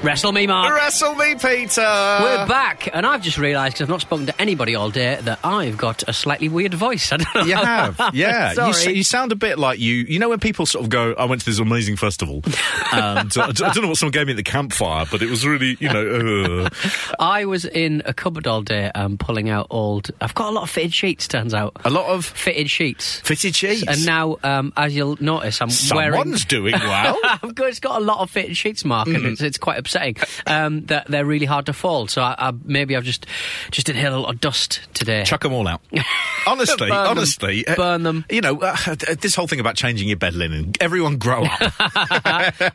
Wrestle me, Mark. Wrestle me, Peter. We're back, and I've just realised because I've not spoken to anybody all day that I've got a slightly weird voice. I don't know. You have, yeah. Sorry. You, s- you sound a bit like you. You know when people sort of go, "I went to this amazing festival," and uh, I d- I don't know what someone gave me at the campfire, but it was really, you know, uh, I was in a cupboard all day um, pulling out old. I've got a lot of fitted sheets. Turns out a lot of fitted sheets. fitted sheets. And now, um, as you'll notice, I'm wearing. someone's doing well. I've got, it's got a lot of fitted sheets, Mark, Mm. and it's, it's quite upsetting um, that they're really hard to fold. So I, I, maybe I've just just inhaled a lot of dust today. Chuck them all out. Honestly, Burn them. honestly, uh, Burn them. You know, uh, this whole thing about changing your bed linen. Everyone grow up.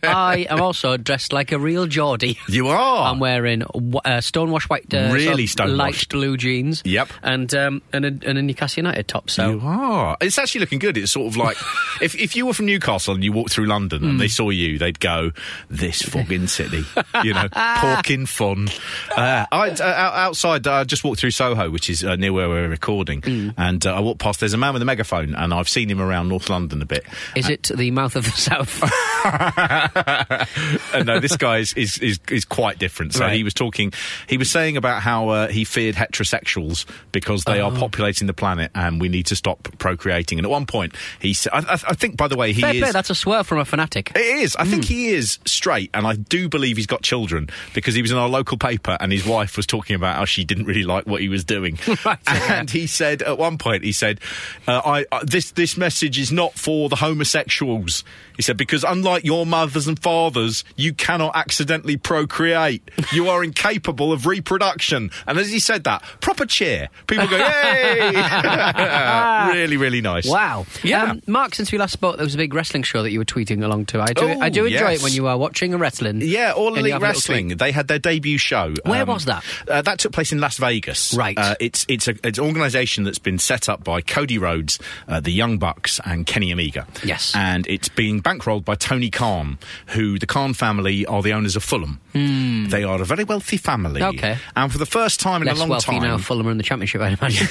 I am also dressed like a real Geordie. you are. I'm wearing uh, stonewashed white, uh, Really sort of light blue jeans. Yep. and um, and a, and a Newcastle United top. So You are. It's actually looking good. It's sort of like if, if you were from Newcastle and you walked through London and they saw you, they'd go, "This fucking city," you know, porking fun. Uh, I uh, outside, I just walked through Soho, which is uh, near where we're recording, and uh, I walked past. There's a man with a megaphone, and I've seen him around North London a bit. is it the mouth of the south? no, this guy is, is, is, is quite different. So Right. he was talking, he was saying about how uh, he feared heterosexuals because they Oh. are populating the planet and we need to stop procreating. And at one point, he said, I, I, I think, by the way, he Fair is. that's a swerve from a fanatic. It is. I think he is straight, and I do believe he's got children because he was in our local paper, and his wife was talking about how she didn't really like what he was doing. Right. And he said at one point, he said, uh, "I uh, this this message is not for the homosexuals." He said because unlike your mothers and fathers, you cannot accidentally procreate. You are incapable of reproduction. And as he said that, proper cheer. People go, "Yay!" really, really nice. Wow. Yeah. Um, Mark, since we last spoke, there was a big wrestling show that you were tweeting along to. I do, Oh, I do enjoy yes. it when you are watching a wrestling. Yeah, All and Elite Wrestling. They had their debut show. Where was that? Uh, that took place in Las Vegas. Right. Uh, it's it's a, it's an organisation that's been set up by Cody Rhodes, uh, the Young Bucks, and Kenny Omega. Yes. And it's being bankrolled by Tony Khan, who the Khan family are the owners of Fulham. They are a very wealthy family. Okay. And for the first time in Less a long wealthy time, now, Fulham are in the championship, I imagine.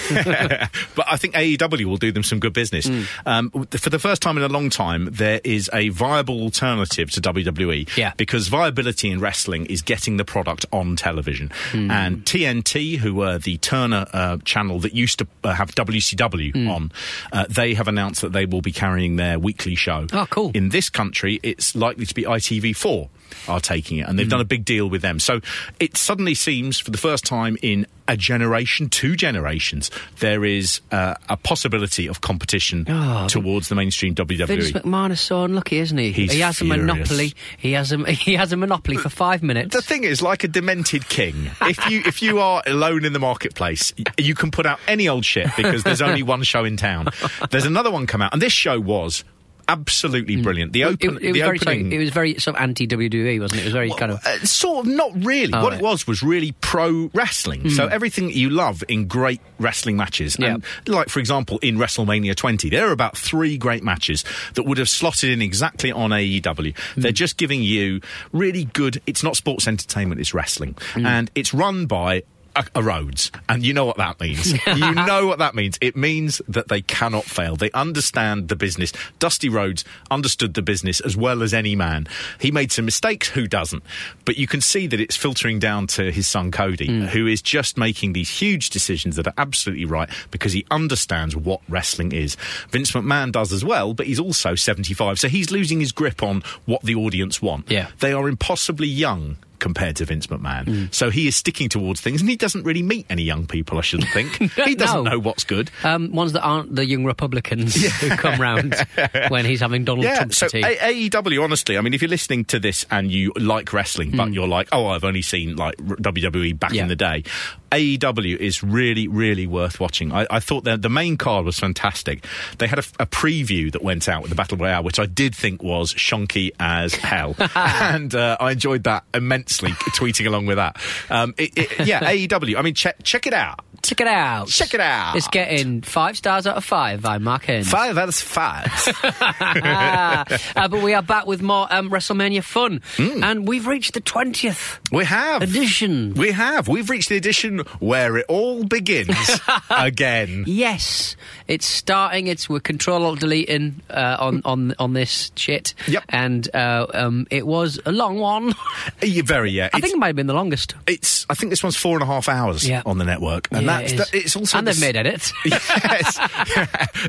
but I think AEW will do them some good business. Hmm. Um, for the first time in a long time, there is a viable alternative to WWE. Yeah. Because viability in wrestling is getting the product on television. Hmm. And TNT, who were the Turner uh, channel that used to uh, have WCW Hmm. on, uh, they have announced that they will be carrying their weekly show. Oh, cool. In this country, it's likely to be ITV4 are taking it, and they've done a big deal with them. So it suddenly seems, for the first time in a generation, two generations, there is uh, a possibility of competition Oh, towards the mainstream WWE. Vince. McMahon is so unlucky, isn't he? He's he has furious. a monopoly. He has a he has a monopoly for five minutes. The thing is, like a demented king, if you if you are alone in the marketplace, you can put out any old shit because there's only one show in town. There's another one come out, and this show was absolutely mm. brilliant. The open, it, it was the very opening. sorry, it was very sort of anti WWE, wasn't it? It was very kind of Uh, sort of, not really. Oh, what right. it was was really pro wrestling. So mm. everything that you love in great wrestling matches, Yeah. and like for example in WrestleMania 20, there are about three great matches that would have slotted in exactly on AEW. Mm. They're just giving you really good. It's not sports entertainment; it's wrestling, and it's run by a, a Rhodes, and you know what that means. you know what that means. It means that they cannot fail. They understand the business. Dusty Rhodes understood the business as well as any man. He made some mistakes. Who doesn't? But you can see that it's filtering down to his son Cody, hmm. who is just making these huge decisions that are absolutely right because he understands what wrestling is. Vince McMahon does as well, but he's also 75, so he's losing his grip on what the audience want. Yeah. They are impossibly young compared to Vince McMahon. So he is sticking towards things, and he doesn't really meet any young people, I shouldn't think. he doesn't No. know what's good. Um, ones that aren't the young Republicans who come round when he's having Donald Yeah, Trump's so tea. A- AEW, honestly, I mean, if you're listening to this and you like wrestling, but you're like, oh, I've only seen like WWE back Yeah. in the day, AEW is really, really worth watching. I, I thought that the main card was fantastic. They had a, a preview that went out with the Battle Royale, which I did think was shonky as hell, and uh, I enjoyed that immensely, tweeting along with that. Um, it, it, yeah, AEW. I mean, check check it out. Check it out. Check it out. It's getting five stars out of five by Mark Haynes. Five out of five. Uh, but we are back with more um, WrestleMania fun. Hmm. And we've reached the 20th we have edition. We have. We've reached the edition where it all begins again. Yes, it's starting. It's we're control alt deleting uh, on on on this shit. Yep. And uh, um, it was a long one. Very yeah. I It's, think it might have been the longest. it's. I think this one's four and a half hours Yeah. on the network, and Yeah, that's it is. it's also and the they've made edits. yes,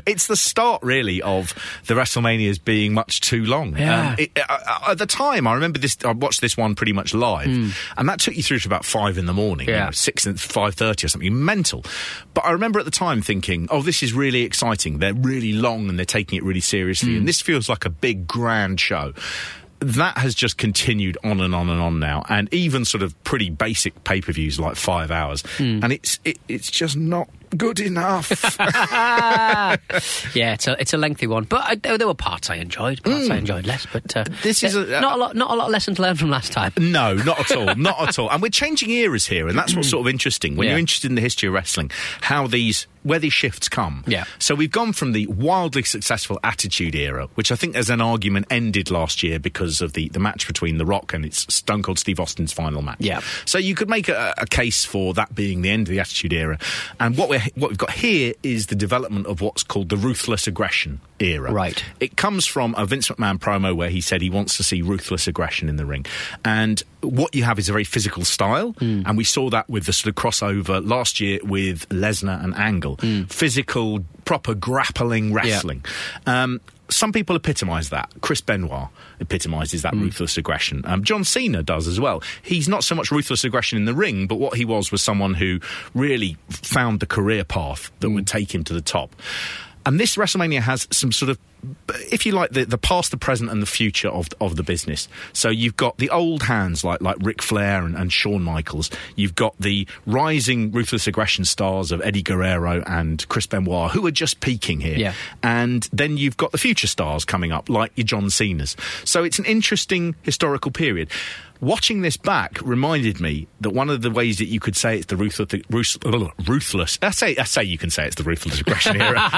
it's the start really of the WrestleManias being much too long. Yeah. Um, it, uh, uh, at the time, I remember this. I watched this one pretty much live, and that took you through to about five in the morning, you Hmm. Know, six and five thirty or something mental. But I remember at the time thinking, "Oh, this is really exciting. They're really long and they're taking it really seriously, Hmm. and this feels like a big grand show." That has just continued on and on and on now, and even sort of pretty basic pay per views like five hours, Hmm. and it's it, it's just not good enough. yeah, it's a it's a lengthy one, but uh, I, there were parts I enjoyed, parts I mm. enjoyed less. But uh. This is a- uh, not a lot, not a lot of lessons learned from last time. No, not at all. Not at all. And we're changing eras here, and that's what's mm. sort of interesting. When Yeah. you're interested in the history of wrestling, how these where these shifts come. Yeah. So we've gone from the wildly successful Attitude Era, which I think as an argument ended last year because of the, the match between The Rock and it's Stone Cold Steve Austin's final match. Yeah. So you could make a, a case for that being the end of the Attitude Era. And what we're what we've got here is the development of what's called the ruthless aggression era. Right. It comes from a Vince McMahon promo where he said he wants to see ruthless aggression in the ring. And what you have is a very physical style. Hmm. And we saw that with the sort of crossover last year with Lesnar and Angle. Hmm. Physical, proper grappling wrestling. Um, some people epitomise that. Chris Benoit epitomises that ruthless aggression. Um, John Cena does as well. He's not so much ruthless aggression in the ring, but what he was was someone who really found the career path that Hmm. would take him to the top. And this WrestleMania has some sort of, if you like, the, the past, the present, and the future of of the business. So you've got the old hands like like Ric Flair and, and Shawn Michaels. You've got the rising ruthless aggression stars of Eddie Guerrero and Chris Benoit, who are just peaking here. Yeah. And then you've got the future stars coming up, like your John Cena's. So it's an interesting historical period. Watching this back reminded me that one of the ways that you could say it's the ruthless, ruthless, ruthless I say, I say you can say it's the ruthless aggression era.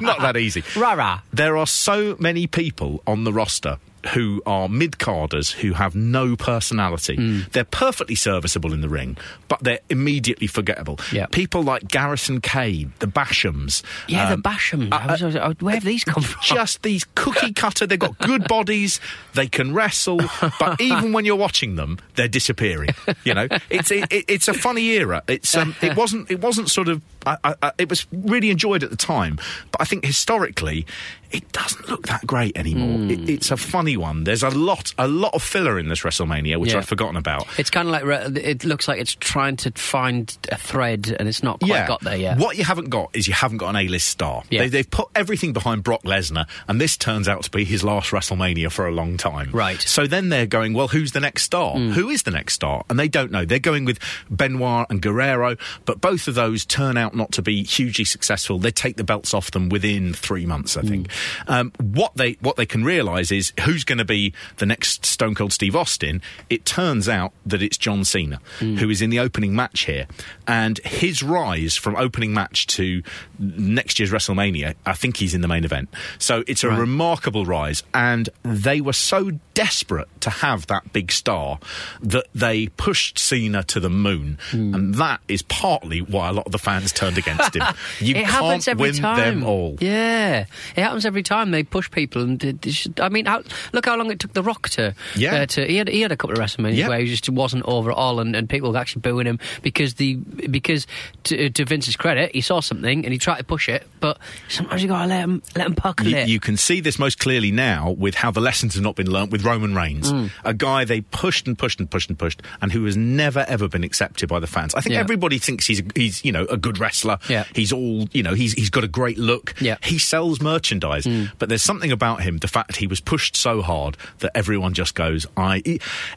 Not that easy. Rah-rah. There are so many people on the roster who are mid carders who have no personality. Hmm. They're perfectly serviceable in the ring, but they're immediately forgettable. Yeah. People like Garrison Cade, the Bashams. Yeah, um, the Basham. I was- was- where have these come from? just these cookie cutter. They've got good bodies. They can wrestle, but even when you're watching them, they're disappearing. You know, it's it, it- it's a funny era. It's um, it wasn't it wasn't sort of I, I, I, it was really enjoyed at the time, but I think historically. It doesn't look that great anymore. Hmm. It, it's a funny one. There's a lot, a lot of filler in this WrestleMania, which Yeah. I'd forgotten about. It's kind of like re- it looks like it's trying to find a thread, and it's not quite got there yet. What you haven't got is you haven't got an A-list star. Yeah. They, they've put everything behind Brock Lesnar, and this turns out to be his last WrestleMania for a long time. Right. So then they're going, well, who's the next star? Who is the next star? And they don't know. They're going with Benoit and Guerrero, but both of those turn out not to be hugely successful. They take the belts off them within three months, I think. Hmm. Um, what they what they can realise is who's going to be the next Stone Cold Steve Austin, it turns out that it's John Cena, who is in the opening match here. And his rise from opening match to next year's WrestleMania, I think he's in the main event. So it's a remarkable rise. And they were so desperate to have that big star that they pushed Cena to the moon. Hmm. And that is partly why a lot of the fans turned against him. You it can't happens every win time. them all. Yeah, it happens every time they push people. And they should- I mean, how, look how long it took The Rock to. Yeah. Uh, to he had he had a couple of WrestleManias Yeah. where he just wasn't over at all, and, and people were actually booing him because the because to, to Vince's credit, he saw something and he tried to push it, but sometimes you gotta let him let him You, percolate. you can see this most clearly now with how the lessons have not been learnt with Roman Reigns, Mm. a guy they pushed and pushed and pushed and pushed, and who has never ever been accepted by the fans. I think Yeah. everybody thinks he's he's you know a good wrestler. Yeah. he's all you know he's he's got a great look. Yeah. he sells merchandise, Mm. but there's something about him. The fact he was pushed so hard that everyone just goes, I.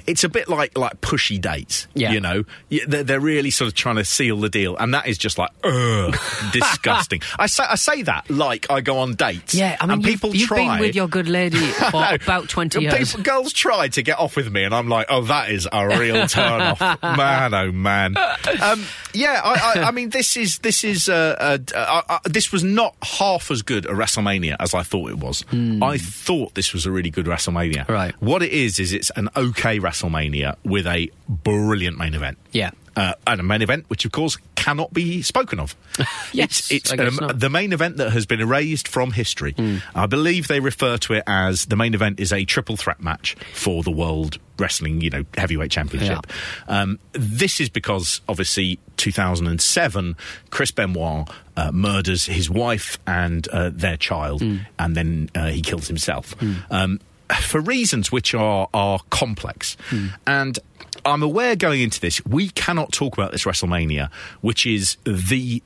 It's a bit like like pushy dates. Yeah. you know, they're, they're really sort of trying to seal the deal, and that is just like ugh, disgusting. I say I say that like I go on dates. yeah, I mean, and you've, people you've try. been with your good lady for No. about twenty People- years. girls try to get off with me, and I'm like, oh, that is a real turn off, man. Oh man. Um, yeah, I, I, I mean, this is this is uh, uh, uh, uh, this was not half as good a WrestleMania as I thought it was. I thought this was a really good WrestleMania. Right. What it is is it's an okay WrestleMania with a brilliant main event. Yeah. Uh, and a main event, which of course cannot be spoken of. Yes, it's, it's um, the main event that has been erased from history. I believe they refer to it as the main event is a triple threat match for the World Wrestling, you know, Heavyweight Championship. Um, this is because obviously 2007, Chris Benoit uh, murders his wife and uh, their child, and then uh, he kills himself. Um, for reasons which are are complex, and I'm aware going into this, we cannot talk about this WrestleMania, which is the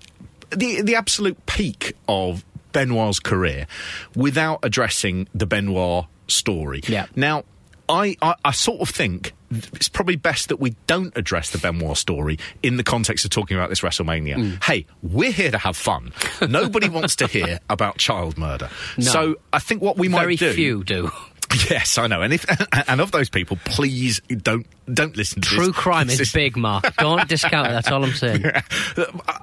the the absolute peak of Benoit's career, without addressing the Benoit story. Yeah. Now, I, I I sort of think it's probably best that we don't address the Benoit story in the context of talking about this WrestleMania. Mm. Hey, we're here to have fun. Nobody wants to hear about child murder. No. So I think what we Very might do. few do. Yes, I know, and if and of those people, please don't don't listen to True this. crime This is big, Mark. Don't discount it. That's all I'm saying. I-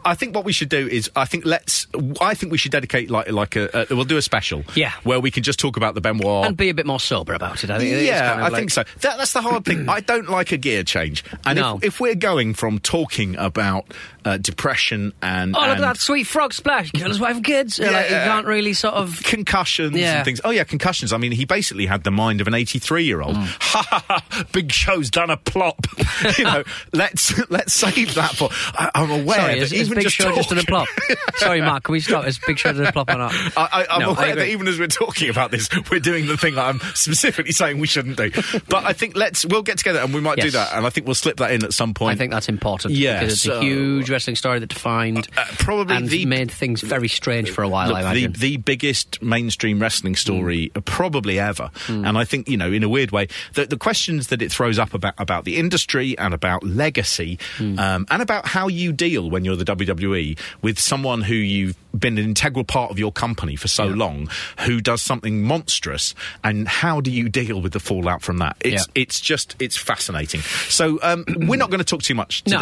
I think what we should do is I think let's I think we should dedicate like like a, we'll do a special Yeah. where we can just talk about the Benoit And be a bit more sober about it. I think. Yeah, kind of I like- think so. That, that's the hard thing. I don't like a gear change, and No. if, if we're going from talking about uh, depression and, Oh, look at that sweet frog splash. Kill his wife and kids. Yeah. Like, you can't really sort of. concussions Yeah. and things. Oh yeah, concussions. I mean, he basically had the mind of an 83 year old. Mm. Ha ha ha! Big Show's done a plop. you know, let's let's save that for. I, I'm aware Sorry, that is, is even Big just Show just done a talking- plop? Sorry, Mark, can we stop? Is Big Show done a plop or not? I, I, I'm No, aware that even as we're talking about this, we're doing the thing I'm specifically saying we shouldn't do. But I think let's we'll get together and we might do that, and I think we'll slip that in at some point. I think that's important. Yeah, because it's so- a huge wrestling story that defined Uh, probably and the- made things very strange for a while. Look, I the, imagine. the biggest mainstream wrestling story uh, probably ever. Mm. And I think, you know, in a weird way, the, the questions that it throws up about, about the industry and about legacy Mm. um, and about how you deal when you're the WWE with someone who you've been an integral part of your company for so long who does something monstrous and how do you deal with the fallout from that? It's, Yeah. it's just, it's fascinating. So um, we're not going to talk too much No.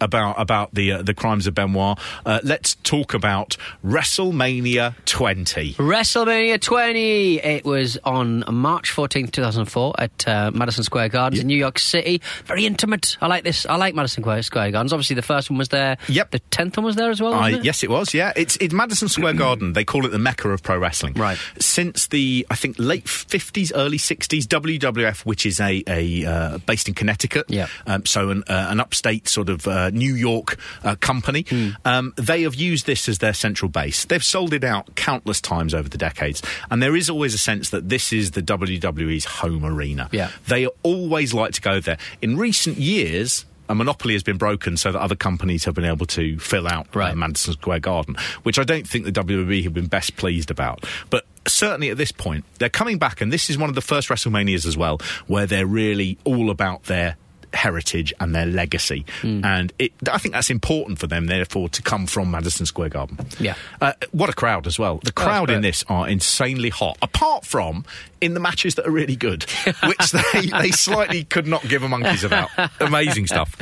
About about the uh, the crimes of Benoit. Uh, let's talk about WrestleMania 20. WrestleMania 20. It was on March 14th, 2004 at uh, Madison Square Gardens in New York City. Very intimate. I like this. I like Madison Square Gardens. Obviously, the first one was there. Yep. The 10th one was there as well, it? yes, it was. Yeah, it's it's Madison Square Garden. They call it the mecca of pro wrestling. Right. Since the I think late fifties, early sixties, WWF, which is a a uh, based in Connecticut. Yeah. Um, so an uh, an upstate sort of uh, New York uh, company. Hmm. Um, they have used this as their central base. They've sold it out countless times over the decades, and there is always a sense that this is the WWE's home arena. Yeah. They always like to go there. In recent years. A monopoly has been broken so that other companies have been able to fill out uh, Madison Square Garden, which I don't think the WWE have been best pleased about. But certainly at this point, they're coming back, and this is one of the first WrestleManias as well, where they're really all about their heritage and their legacy. And it, I think that's important for them, therefore, to come from Madison Square Garden. Yeah. Uh, what a crowd as well. The crowd in this are insanely hot, apart from in the matches that are really good, which they, they slightly could not give a monkey's about. Amazing stuff.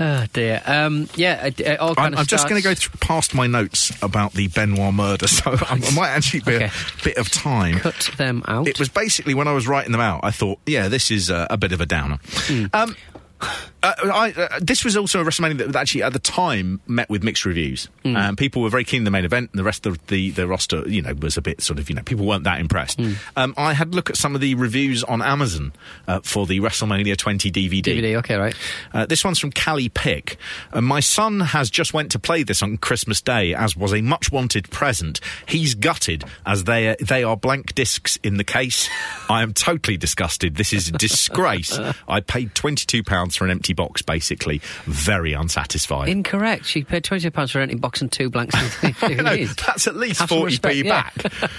Oh dear. Um, yeah, it, all kind I'm, of I'm just going to go th- past my notes about the Benoit murder, so I might actually be Okay. a bit of time. cut them out. It was basically when I was writing them out, I thought, yeah, this is uh, a bit of a downer. Um, uh, I, uh, this was also a WrestleMania that actually at the time met with mixed reviews. Um, people were very keen on the main event, and the rest of the, the roster, you know, was a bit sort of, you know, people weren't that impressed. Um, I had a look at some of the reviews on Amazon uh, for the WrestleMania 20 DVD. DVD. Okay, right. Uh, this one's from Callie Pick. Uh, my son has just went to play this on Christmas Day, as was a much wanted present. He's gutted as they are, they are blank discs in the case. I am totally disgusted. This is a disgrace. I paid twenty two pounds for an empty box, basically. Very unsatisfied. Incorrect. She paid twenty pounds for an empty box and two blanks. Know, that's at least Have some 40p respect, yeah.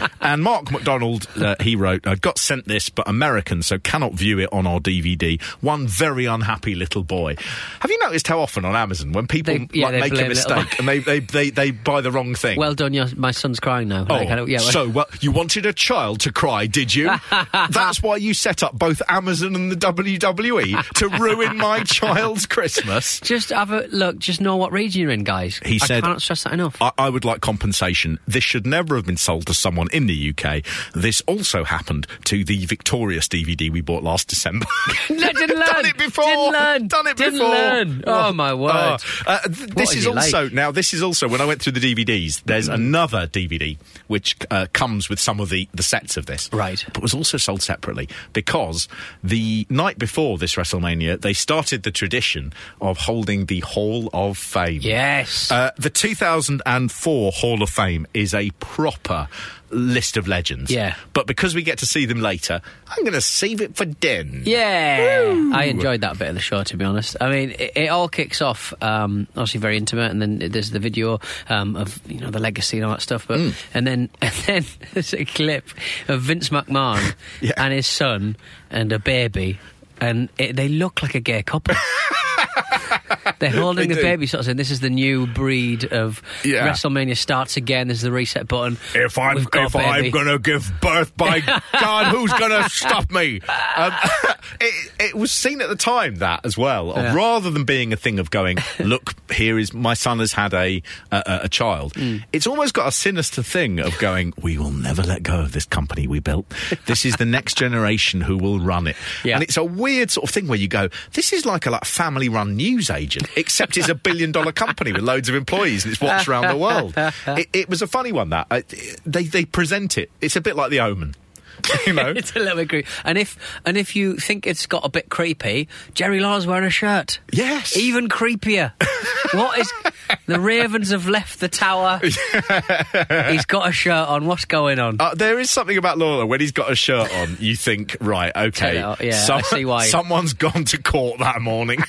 back. and Mark McDonald, uh, he wrote, I got sent this, but American, so cannot view it on our DVD. One very unhappy little boy. Have you noticed how often on Amazon, when people They- yeah, like, make a mistake and they, they, they, they buy the wrong thing? Well done. Your, my son's crying now. Oh, Like, yeah, well- so well, you wanted a child to cry, did you? That's why you set up both Amazon and the WWE to ruin my child's Christmas. Just have a look. Just know what region you're in, guys. He I said- can't stress that enough. I, I would like compensation. This should never have been sold to someone in the UK. This also happened to the Victorious DVD we bought last December. No, didn't learn. Done it before. Didn't learn. Done it Didn't before. learn. Oh, my word. Oh. Uh, th- this is he like? also now. This is also when I went through the DVDs. There's Mm-hmm. another DVD which uh, comes with some of the the sets of this, Right. But was also sold separately because the night before this WrestleMania, they started the tradition of holding the Hall of Fame. Yes. Uh, the 2004 Hall of Fame is a proper list of legends. Yeah. But because we get to see them later, I'm going to save it for Den. Yeah, I enjoyed that bit of the show. To be honest, I mean, it, it all kicks off um, obviously very intimate, and then there's the video um, of you know the legacy and all that stuff. But and then and then there's a clip of Vince McMahon Yeah. and his son and a baby, and it, they look like a gay couple. They're holding They the do. baby, sort of saying, "This is the new breed of Yeah. WrestleMania starts again. This is the reset button. If I'm if I'm going to give birth, by God, who's going to stop me? Um, it, it was seen at the time that as well, Yeah. rather than being a thing of going, look, here is my son has had a a, a child. Mm. It's almost got a sinister thing of going, we will never let go of this company we built. This is the next generation who will run it, Yeah. and it's a weird sort of thing where you go, this is like a like family run news agent, except it's a billion dollar company with loads of employees and it's watched around the world. It, it was a funny one that uh, they they present it. It's a bit like the Omen. You know, it's a little bit creepy. And if and if you think it's got a bit creepy, Jerry Lawler's wearing a shirt. Yes. Even creepier. what is the Ravens have left the tower? He's got a shirt on. What's going on? Uh, there is something about Lawler when he's got a shirt on. You think, right, okay, Take it off. Yeah, I see why. someone's gone to court that morning.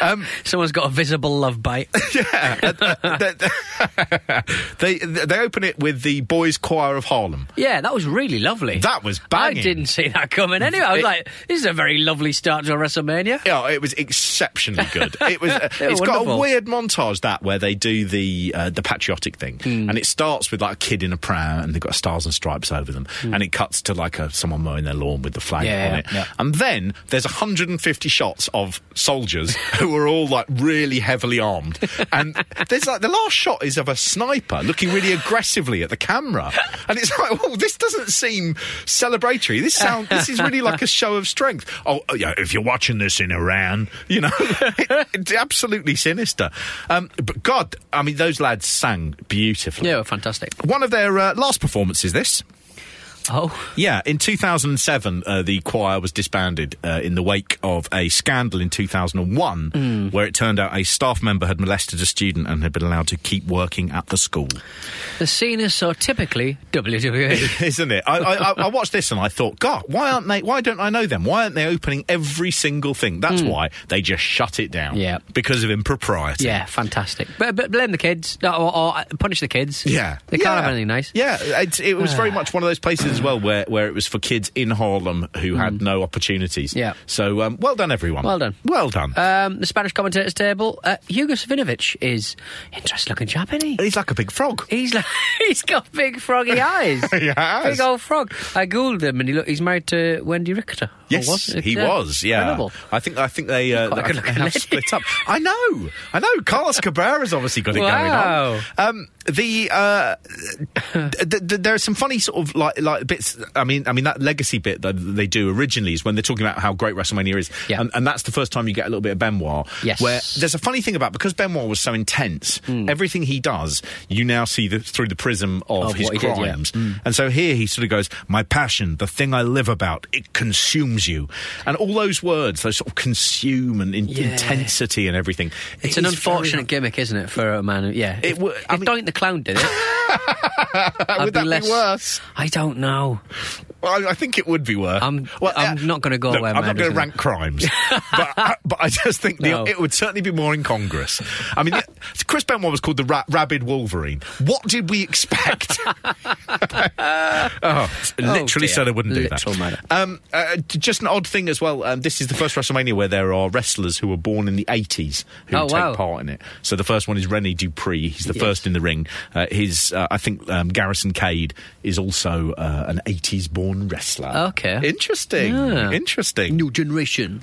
Um, someone's got a visible love bite. Yeah, uh, uh, they they open it with the Boys Choir of Harlem. Yeah, that was really lovely. That was banging. I didn't see that coming. Anyway, I was It- like, "This is a very lovely start to WrestleMania." Yeah, it was exceptionally good. It was. Uh, it's got a weird montage that where they do the uh, the patriotic thing, Hmm. and it starts with like a kid in a prayer, and they've got stars and stripes over them, and it cuts to like a, someone mowing their lawn with the flag. Yeah, on it, yeah. and then there's 150 shots of soldiers who are all like really heavily armed, and there's like the last shot is of a sniper looking really aggressively at the camera, and it's like, oh, this doesn't seem celebratory. This sound, this is really like a show of strength. Oh, yeah, if you're watching this in Iran, you know, it, it's absolutely sinister. Um, but God, I mean, those lads sang beautifully. Yeah, fantastic. One of their uh, last performances, this. Oh, Yeah, in 2007, uh, the choir was disbanded uh, in the wake of a scandal in 2001 Hmm. where it turned out a staff member had molested a student and had been allowed to keep working at the school. the scene is so typically. WWE. Isn't it? I, I, I- watched this and I thought, God, why aren't they? Why don't I know them? Why aren't they opening every single thing? That's why they just shut it down. Yeah. because of impropriety. yeah, fantastic. But, but blame the kids, or, or punish the kids. Yeah, they can't Yeah. have anything nice. Yeah, it, it was very much one of those places as well, where where it was for kids in Harlem who had no opportunities. Yeah. So um, well done, everyone. Well done. Well done. Um, the Spanish commentators table. Uh, Hugo Savinovich is interesting looking chap, isn't he? He's like a big frog. He's like he's got big froggy eyes. He has. Big old frog. I googled him, and he look. He's married to Wendi Richter. Yes, was it? he Yeah. was. Yeah, Incredible. I think I think they, uh, I think they have split up. I know, I know. Carlos Cabrera's obviously got it Wow. going on. Um, the uh, th- th- th- there are some funny sort of like like bits. I mean, I mean that legacy bit that they do originally is when they're talking about how great WrestleMania is, Yeah. and, and that's the first time you get a little bit of Benoit. Yes. where there's a funny thing about because Benoit was so intense, Hmm. everything he does, you now see the, through the prism of, Of his he did, yeah. crimes. And so here he sort of goes, My passion, the thing I live about, it consumes you. And all those words, those sort of consume and in- Yeah. intensity and everything. It's it an unfortunate very- gimmick, isn't it, for a man? Who, yeah. It if, I if mean- Doink the Clown did it, I'd Would that less, be worse? I don't know. Well, I, I think it would be worse. I'm- I'm uh, not gonna go look, where I'm not going to rank crimes, but I, but I just think the, it would certainly be more incongruous. I mean, Chris Benoit was called the ra- rabid Wolverine. What did we expect? oh, literally dear. said I wouldn't do Literal that. murder. Um, uh, just an odd thing as well. Um, this is the first WrestleMania where there are wrestlers who were born in the 80s who Oh, take wow. part in it. So the first one is Rene Dupree. He's the Yes. first in the ring. Uh, his, uh, I think, um, Garrison Cade is also uh, an 80s born wrestler. Okay. Interesting. Yeah. Interesting. New generation.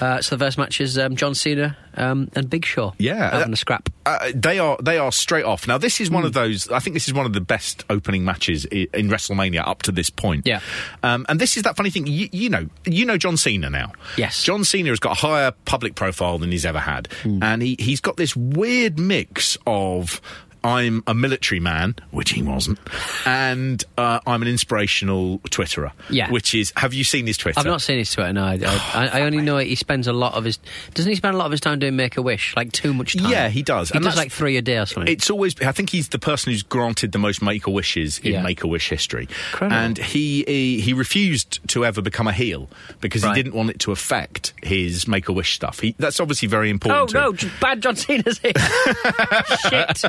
Uh, so the first match is um, John Cena um, and Big Show. Yeah. having a scrap. Uh, they are they are straight off. Now this is Hmm. one of those. I think this is one of the best opening matches in WrestleMania up to this point. Yeah. Um, and this is that funny thing. You, you know, you know John Cena now. Yes. John Cena has got a higher public profile than he's ever had, Hmm. and he he's got this weird mix of I'm a military man, which he wasn't, and uh, I'm an inspirational Twitterer. Yeah. Which is, have you seen his Twitter? I've not seen his Twitter. No, I, I, I only know he spends a lot of his. Doesn't he spend a lot of his time doing Make a Wish? Like too much time. Yeah, he does. He And does like three a day or something. It's always. I think he's the person who's granted the most Make a Wishes in Yeah. Make a Wish history, Incredible. and he, he he refused to ever become a heel because Right. he didn't want it to affect his Make a Wish stuff. He, that's obviously very oh important. to no, bad John Cena's here. Shit.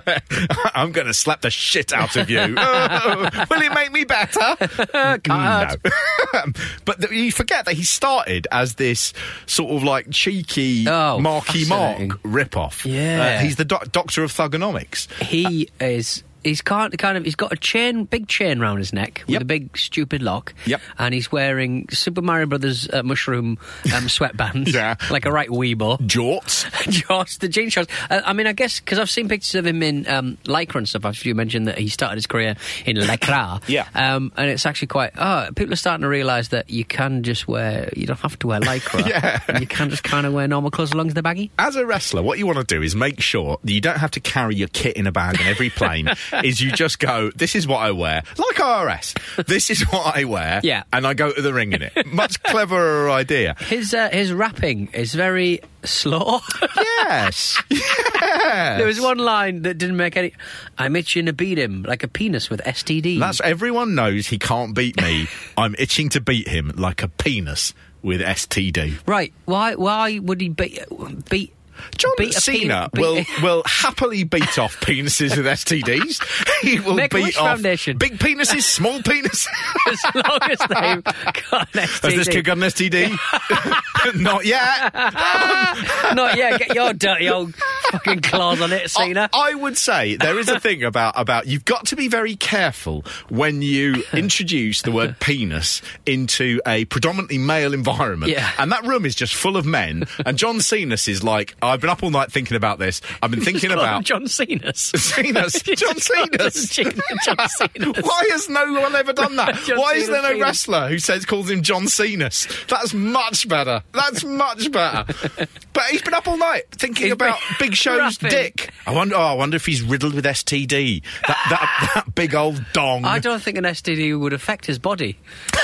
I'm going to slap the shit out of you. Oh, will it make me better? no. but th- you forget that he started as this sort of like cheeky Oh, Marky. Mark rip-off. Yeah. Uh, he's the doc- doctor of thuganomics. He is. He's kind kind of. He's got a chain, big chain round his neck with Yep. a big stupid lock. Yep. And he's wearing Super Mario Brothers uh, mushroom um, sweatbands. Yeah. Like a right weebo. Jorts. Jorts, the jean shorts. Uh, I mean, I guess because I've seen pictures of him in um, lycra and stuff. After you mentioned that he started his career in lycra, Yeah. um, and it's actually quite. Oh, people are starting to realise that you can just wear. You don't have to wear lycra. Yeah. you can just kind of wear normal clothes as long as they're baggy. As a wrestler, what you want to do is make sure that you don't have to carry your kit in a bag on every plane. is you just go, this is what I wear, like IRS. This is what I wear, Yeah. and I go to the ring in it. Much cleverer idea. His uh, his rapping is very slow. Yes. yes. There was one line that didn't make any. I'm itching to beat him like a penis with STD. That's everyone knows he can't beat me. I'm itching to beat him like a penis with STD. right. Why? Why would he beat beat? John beat Cena pe- will will happily beat off penises with STDs. He will beat off Foundation. big penises, small penises. as long as they've got an STD. Has this kid got an STD? Not yet. Not yet. Get your dirty old fucking claws on it, Cena. I, I would say there is a thing about about you've got to be very careful when you introduce the word penis into a predominantly male environment. Yeah. And that room is just full of men. And John Cena's is like, I've been up all night thinking about this. I've been thinking about John Cena's. Cena's. John Cena's. Why has no one ever done that? Why is there no wrestler who says calls him John Cena's? That's much better. That's much better. But he's been up all night thinking about Big Show's rapping. dick. I wonder. Oh, I wonder if he's riddled with STD. That that, that big old dong. I don't think an STD would affect his body.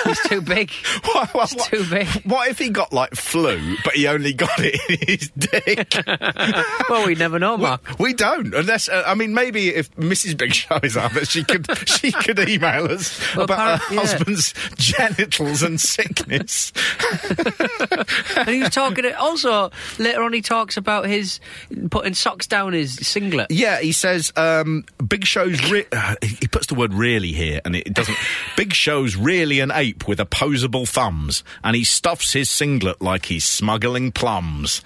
He's too big. What, what, It's too big. What if he got like flu, but he only got it in his dick? Well, we never know, Mark. We don't, unless uh, I mean maybe if Mrs. Big Show is out, that she could she could email us Well, about her yeah. husband's genitals and sickness. and he was talking. Also, later on, he talks about his putting socks down his singlet. Yeah, he says um, Big Show's. Re- uh, he puts the word "really" here, and it doesn't. Big Show's really an ape with opposable thumbs, and he stuffs his singlet like he's smuggling plums.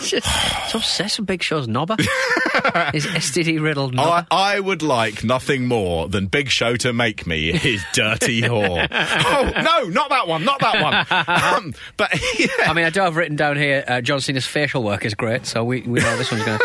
Just so obsessed with Big Show's knobber. his STD riddled I, knobber. I would like nothing more than Big Show to make me his dirty whore. oh no, not that one, not that one. Um, but yeah. I mean, I do have written down here uh, John Cena's facial work is great, so we, we know this one's Né?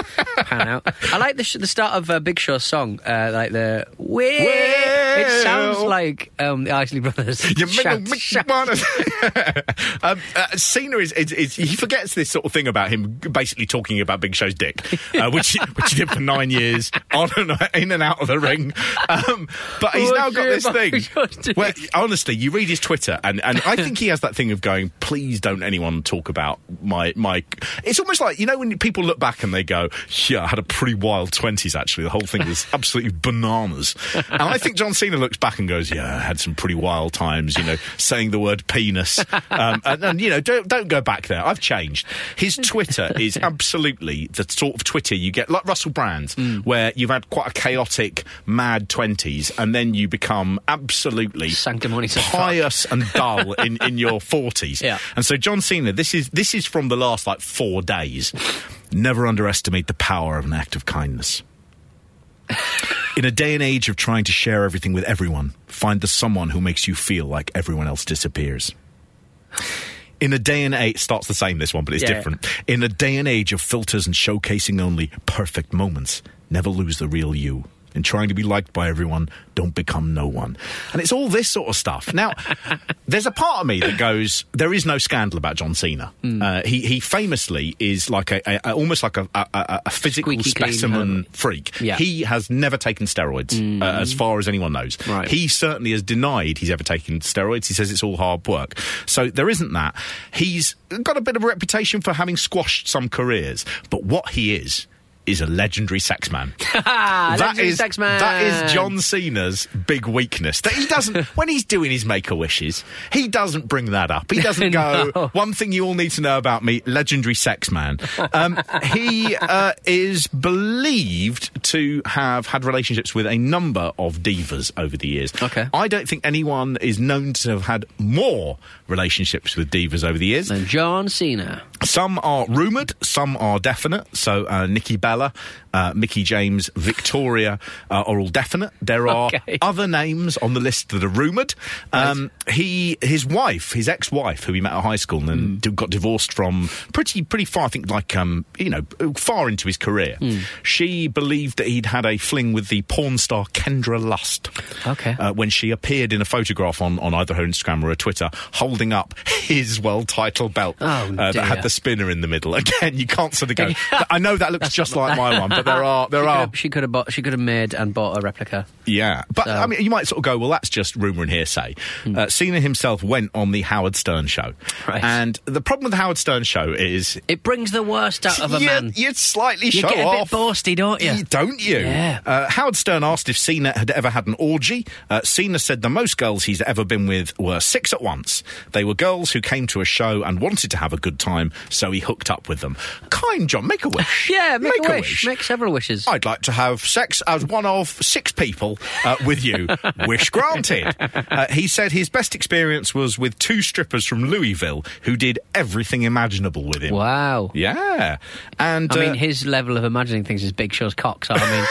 Pan out. I like the, sh- the start of uh, Big Show's song, uh, like the Will. It sounds like um, the Isley Brothers. You shout, shout. um, uh, Cena is, is, is he forgets this sort of thing about him basically talking about Big Show's dick, uh, which he- which he did for nine years on and in and out of the ring. Um, but he's now got this thing where honestly, you read his Twitter and, and I think he has that thing of going, please don't anyone talk about my my. It's almost like you know when people look back and they go, yeah, I had a pretty wild twenties actually. The whole thing was absolutely bananas. And I think John Cena looks back and goes, yeah, I had some pretty wild times. You know, saying the word penis, um, and, and you know, don't don't go back there. I've changed. His Twitter is absolutely the sort of Twitter you get, like Russell Brand's, where you've had quite a chaotic, mad twenties, and then you become absolutely Sanctimonious pious and dull in, in your forties. Yeah. And so John Cena, this is this is from the last like four days. Never underestimate the power of an act of kindness. In a day and age of trying to share everything with everyone, find the someone who makes you feel like everyone else disappears. In a day and age, starts the same this one, but it's Yeah. different. In a day and age of filters and showcasing only perfect moments, never lose the real you. In trying to be liked by everyone, don't become no one. And it's all this sort of stuff. Now, there's a part of me that goes, there is no scandal about John Cena. Hmm. Uh, he, he famously is like a, a, a almost like a, a, physical Squeaky specimen freak. Yeah. He has never taken steroids, uh, as far as anyone knows. Right. He certainly has denied he's ever taken steroids. He says it's all hard work. So there isn't that. He's got a bit of a reputation for having squashed some careers, but what he is. Is a legendary sex man. That legendary is sex man. that is John Cena's big weakness. That he doesn't when he's doing his make a wishes, he doesn't bring that up. He doesn't go. No. One thing you all need to know about me: legendary sex man. Um, he uh, is believed to have had relationships with a number of divas over the years. Okay. I don't think anyone is known to have had more relationships with divas over the years. than John Cena. Some are rumoured, some are definite. So uh, Nikki Bella, uh, Mickie James, Victoria uh, are all definite. There are Okay. other names on the list that are rumoured. Um, he, his wife, his ex-wife, who he met at high school and then d- got divorced from pretty, pretty far. I think like um, you know, far into his career. She believed that he'd had a fling with the porn star Kendra Lust. Okay. Uh, when she appeared in a photograph on, on either her Instagram or her Twitter, holding up his world title belt Oh, uh, that had the spinner in the middle. Again, you can't sort of go. I know that looks just like my one, but there are there she are Could have, she could have bought. She could have made and bought a replica. yeah. But So- Hmm. I mean, you might sort of go, well, that's just rumor and hearsay. Uh, Cena himself went on the Howard Stern show, Right. and the problem with the Howard Stern show is. It brings the worst out of a you, man. you slightly You show get a off. bit boasty, don't you? Don't you? Yeah. Uh, Howard Stern asked if Cena had ever had an orgy. Uh, Cena said the most girls he's ever been with were six at once. They were girls who came to a show and wanted to have a good time, so he hooked up with them. Kind John, make a wish. Yeah, make, a, wish. Make several wishes. I'd like to have sex as one of six people uh, with you. Wish granted. Uh, he said his best experience was with two strippers from Louisville who did everything imaginable with him. Wow. Yeah. And I mean, uh, his level of imagining things is Big Show's cock. So I mean,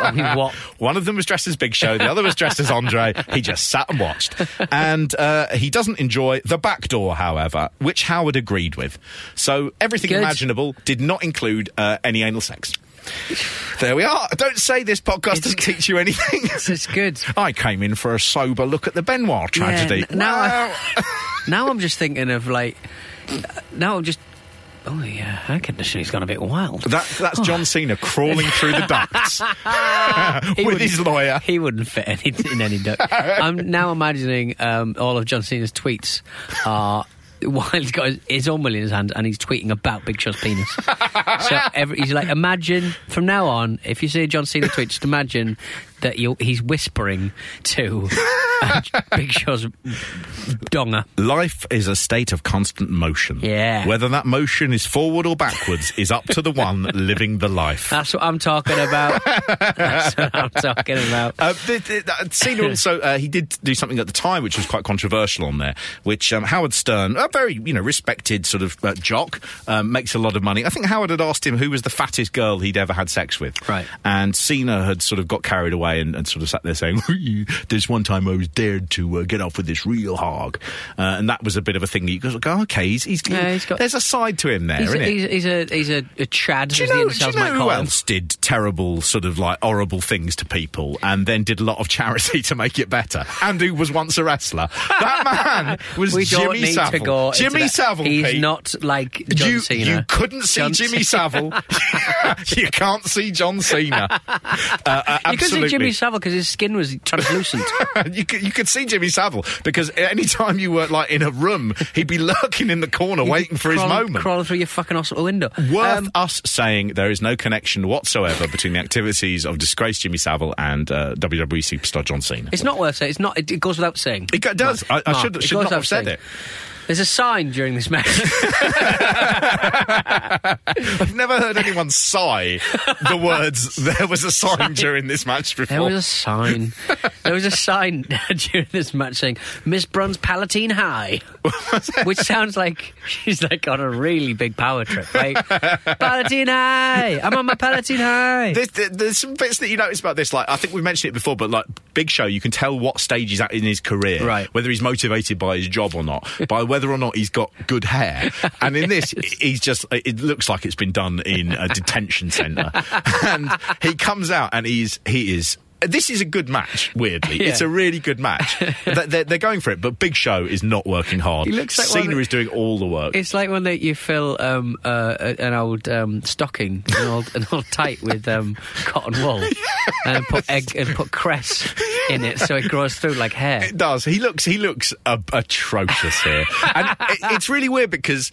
I mean, what? One of them was dressed as Big Show, the other was dressed as Andre. He just sat and watched. And uh, he doesn't enjoy the back door, however, which Howard agreed with. So everything Good. imaginable did not include uh, any anal sex. There we are. Don't say this podcast doesn't teach you anything. It's good. I came in for a sober look at the Benoit tragedy. Yeah, now I, now I'm just thinking of like. Now I'm just. Oh yeah, air conditioning's gone a bit wild. that, that's John Cena crawling through the ducts with his lawyer. He wouldn't fit any, in any duct. I'm now imagining um, all of John Cena's tweets are while he's got his, will in his hand and he's tweeting about Big Show's penis. so every, he's like, imagine from now on, if you see John Cena tweet, just imagine that he's whispering to Big Show's donger. Life is a state of constant motion. Yeah. Whether that motion is forward or backwards is up to the one living the life. That's what I'm talking about. That's what I'm talking about. Uh, the, the, Cena also uh, he did do something at the time which was quite controversial on there, which um, Howard Stern, a very you know respected sort of uh, jock, um, makes a lot of money. I think Howard had asked him who was the fattest girl he'd ever had sex with, Right. And Cena had sort of got carried away and, and sort of sat there saying, "This one time I was dared to uh, get off with this real hog," uh, and that was a bit of a thing that you go, "Oh, okay, he's, he's, Yeah, he's got- there's a side to him there, He's, not a, it? he's, a he's a, a Chad, Do you know, do you know who else did terrible, sort of like horrible things to people and then did a lot of charity to make it better? And who was once a wrestler? That man was we Jimmy need Savile. to go. into Jimmy. Savile, He's Pete. not like John you, Cena. you couldn't see John Jimmy Savile. you can't see John Cena. Uh, uh, You could see absolutely. Jimmy Savile because his skin was translucent. you could you could see Jimmy Savile because any time you were like in a room, he'd be lurking in the corner waiting for his moment. Crawling through your fucking hospital window. Worth Um, us saying there is no connection whatsoever between the activities of disgraced Jimmy Savile and uh, WWE superstar John Cena. it's not worth saying. It's not. It, it goes without saying. It does. I, I Mark, should, should not have said saying. it. There's a sign during this match. I've never heard anyone sigh the words, there was a sign during this match before. there was a sign. There was a sign during this match saying Miss Bruns Palatine High. which sounds like she's like on a really big power trip, right? Palatine High! I'm on my Palatine High! There's, there- there's some bits that you notice about this. Like I think we've mentioned it before, but like Big Show, you can tell what stage he's at in his career, Right. Whether he's motivated by his job or not, by whether or not he's got good hair. And in this, he's just. It looks like it's been done in a detention centre, and he comes out and he's he is. This is a good match. Weirdly, Yeah. it's a really good match. They- they're, they're going for it, but Big Show is not working hard. He looks like Cena is doing all the work. It's like when they, you fill um, uh, an old um, stocking, an old, an old tight with um, cotton wool, and put egg and put cress in it so it grows through like hair. It does. He looks. He looks uh, atrocious here, and it, it's really weird because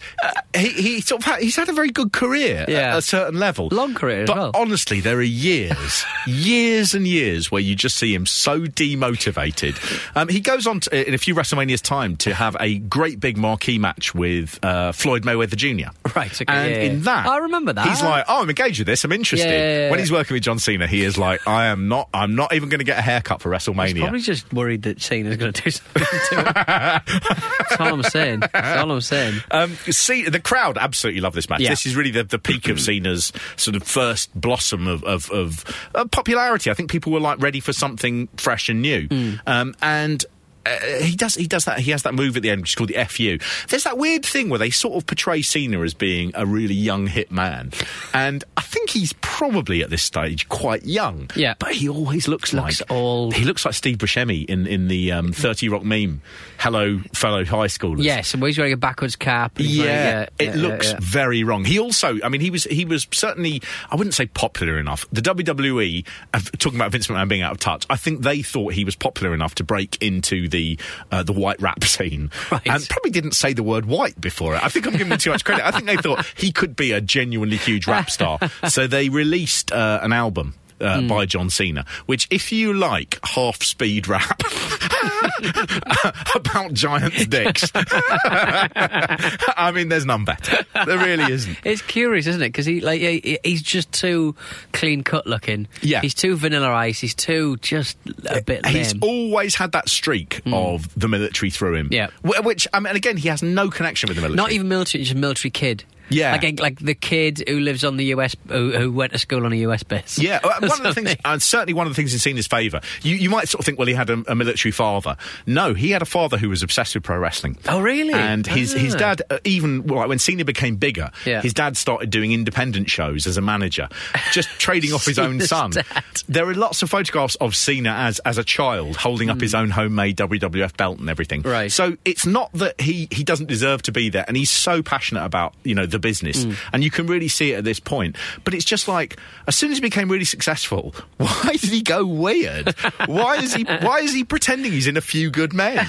he, he sort of had, he's had a very good career Yeah. at a certain level, Long career as But well. honestly, there are years, years and years where you just see him so demotivated. Um, he goes on to, in a few WrestleManias time to have a great big marquee match with uh, Floyd Mayweather Jr. Right, okay, and yeah, in yeah. that, I remember that. He's like, "Oh, I'm engaged with this. I'm interested." Yeah. When he's working with John Cena, he is like, "I am not. I'm not even going to get a haircut for WrestleMania." Probably just worried that Cena's going to do something to him. That's all I'm saying. That's all I'm saying. Um, see, the crowd absolutely love this match. Yeah. This is really the, the peak of Cena's sort of first blossom of, of, of uh, popularity. I think people were like ready for something fresh and new. Um, and uh, he does he does that he has that move at the end which is called the FU. There's that weird thing where they sort of portray Cena as being a really young hit man, and I think he's probably at this stage quite young. Yeah. but he always looks, Looks like old. He looks like Steve Buscemi in in the um, Thirty Rock meme. Hello, fellow high schoolers. Yes, and he's wearing a backwards cap. Yeah, wearing a- it yeah, looks yeah, yeah. very wrong. He also, I mean, he was he was certainly, I wouldn't say popular enough. The WWE, uh, talking about Vince McMahon being out of touch, I think they thought he was popular enough to break into the uh, the white rap scene, Right. and probably didn't say the word white before it. I think I'm giving him too much credit. I think they thought he could be a genuinely huge rap star, so they released uh, an album. Uh, By John Cena, which, if you like half speed rap about giant dicks, I mean, there's none better. There really isn't. It's curious, isn't it? Because he like he, he's just too clean cut looking. Yeah. he's too vanilla ice. He's too just a eh, bit He's always had that streak mm. of the military through him. Yeah. Which, I mean, again, he has no connection with the military. Not even military, just a military kid. Yeah. like like the kid who lives on the US, who, who went to school on a US base. Yeah, one of the things, and certainly one of the things in Cena's favour. You, you might sort of think, well, he had a, a military father. No, he had a father who was obsessed with pro wrestling. Oh, really? And his his Ah. dad, uh, even well, like, when Cena became bigger, Yeah. his dad started doing independent shows as a manager, just trading off his own son. dad. There are lots of photographs of Cena as as a child holding up his own homemade WWF belt and everything. Hmm. Right. So it's not that he he doesn't deserve to be there, and he's so passionate about you know the business, Hmm. and you can really see it at this point. But it's just like as soon as he became really successful, why did he go weird? why is he why is he pretending he's in a few good men?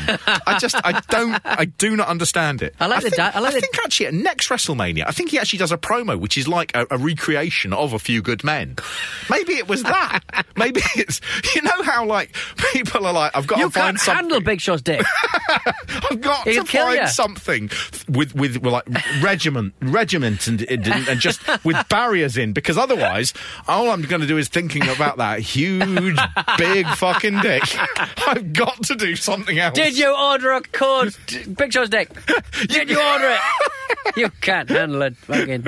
I just I don't I do not understand it. I like the think, I like the- think actually at next WrestleMania, I think he actually does a promo which is like a, a recreation of a few good men. Maybe it was that. Maybe it's you know how like people are like I've got you to find something. handle Big Show's dick. I've got He'll to find ya. something with with like regiment, regiment, and, and and just with barriers in because otherwise, all I'm going to do is thinking about that huge, big fucking dick. I've got to do something else. Did you order a cord? Big Show's dick. Did you order it? You can't handle it. Fucking.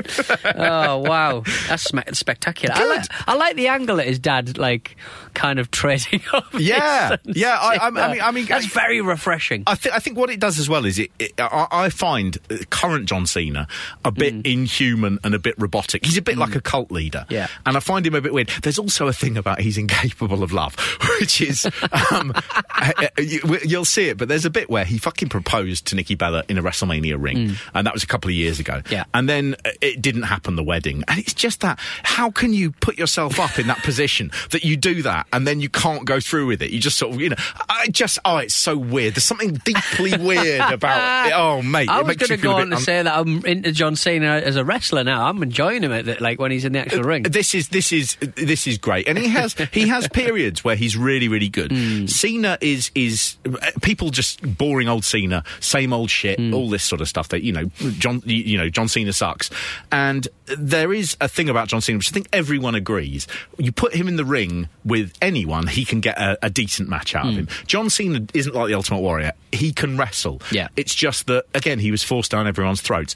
Oh wow, that's spectacular. I like, I like the angle that his dad like kind of trading off. Yeah, yeah, I- I- I mean- I mean, that's I- very refreshing. I, th- I think what it does as well is it. it I, I find uh, current John Cena a bit inhuman and a bit robotic. He's a bit like a cult leader, Yeah. And I find him a bit weird. There's also a thing about he's incapable of love, which is um, uh, uh, you, you'll see it. But there's a bit where he fucking proposed to Nikki Bella in a WrestleMania ring, and that was a couple of years ago. Yeah. and then uh, it didn't happen. The wedding, and it's just that. How can you put yourself up in that position that you do that and then you can't go through with it? You just sort of, you know, I just, oh, it's so weird. There's something deeply weird about it. Oh, mate, I it was going to go on bit to say that I'm into John Cena as a wrestler now. I'm enjoying him at the, like when he's in the actual ring. This is this is this is great, and he has he has periods where he's really really good. Hmm. Cena is is people just boring old Cena, same old shit, Hmm. all this sort of stuff. That you know, John you, know John Cena sucks, and there is a thing about John Cena which I think everyone agrees. You put him in the ring with anyone, he can get a, a decent match out of him. John Cena isn't like the Ultimate Warrior; he can wrestle. Yeah. it's just that again he was forced down everyone's throats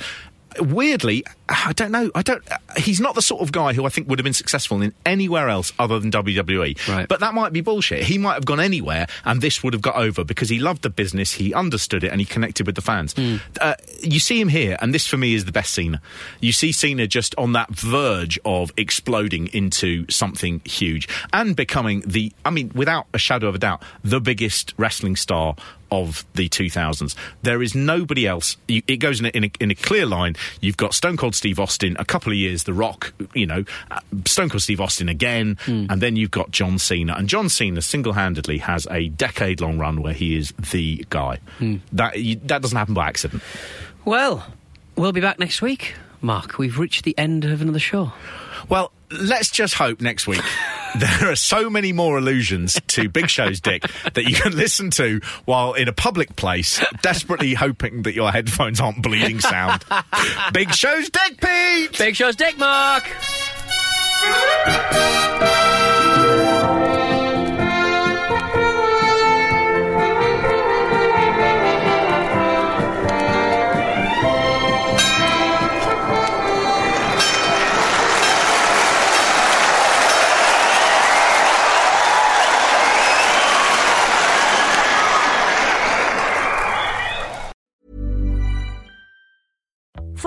weirdly, I don't know. I don't. He's not the sort of guy who I think would have been successful in anywhere else other than WWE. Right. But that might be bullshit. He might have gone anywhere, and this would have got over because he loved the business, he understood it, and he connected with the fans. Uh, you see him here, and this for me is the best Cena. You see Cena just on that verge of exploding into something huge and becoming the. I mean, without a shadow of a doubt, the biggest wrestling star of the 2000s. There is nobody else. You, it goes in a, in, a, in a clear line. You've got Stone Cold Steve Austin, a couple of years, The Rock, you know, uh, Stone Cold Steve Austin again, and then you've got John Cena. And John Cena single handedly has a decade long run where he is the guy. That, you, that doesn't happen by accident. Well, we'll be back next week. Mark, we've reached the end of another show. Well, let's just hope next week. There are so many more allusions to Big Show's dick that you can listen to while in a public place, desperately hoping that your headphones aren't bleeding sound. Big Show's dick, Pete! Big Show's Dick Mark!